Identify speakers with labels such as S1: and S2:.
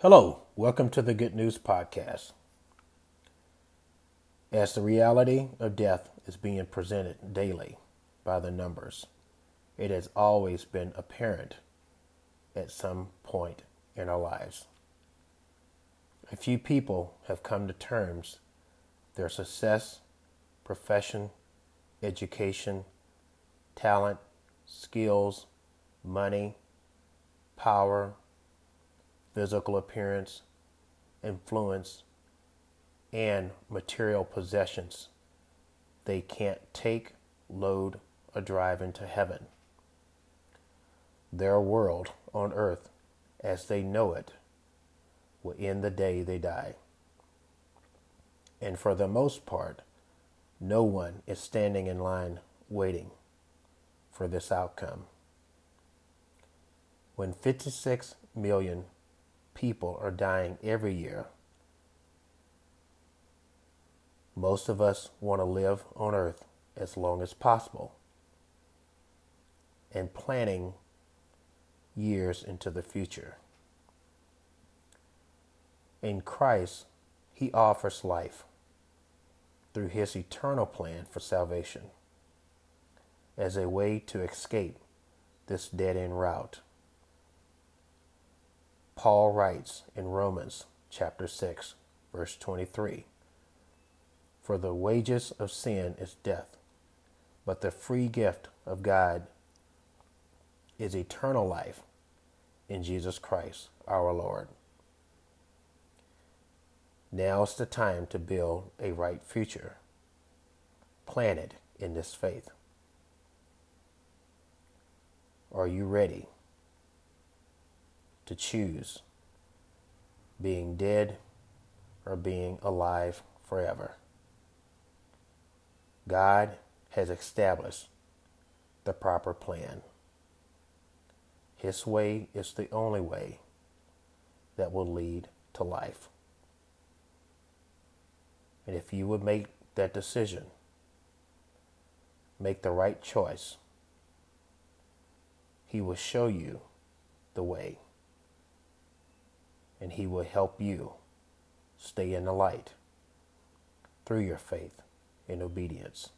S1: Hello, welcome to the Good News Podcast. As the reality of death is being presented daily by the numbers, it has always been apparent at some point in our lives. A few people have come to terms their success, profession, education, talent, skills, money, power, physical appearance, influence, and material possessions they can't take, load, or drive into heaven. Their world on earth, as they know it, will end the day they die. And for the most part, no one is standing in line waiting for this outcome. When 56 million people are dying every year. Most of us want to live on earth as long as possible and planning years into the future. In Christ, He offers life through His eternal plan for salvation as a way to escape this dead end route. Paul writes in Romans chapter 6, verse 23 For the wages of sin is death, but the free gift of God is eternal life in Jesus Christ our Lord. Now is the time to build a right future, planted in this faith. Are you ready? To choose being dead or being alive forever. God has established the proper plan. His way is the only way that will lead to life. And if you would make that decision, make the right choice, He will show you the way and He will help you stay in the light through your faith and obedience.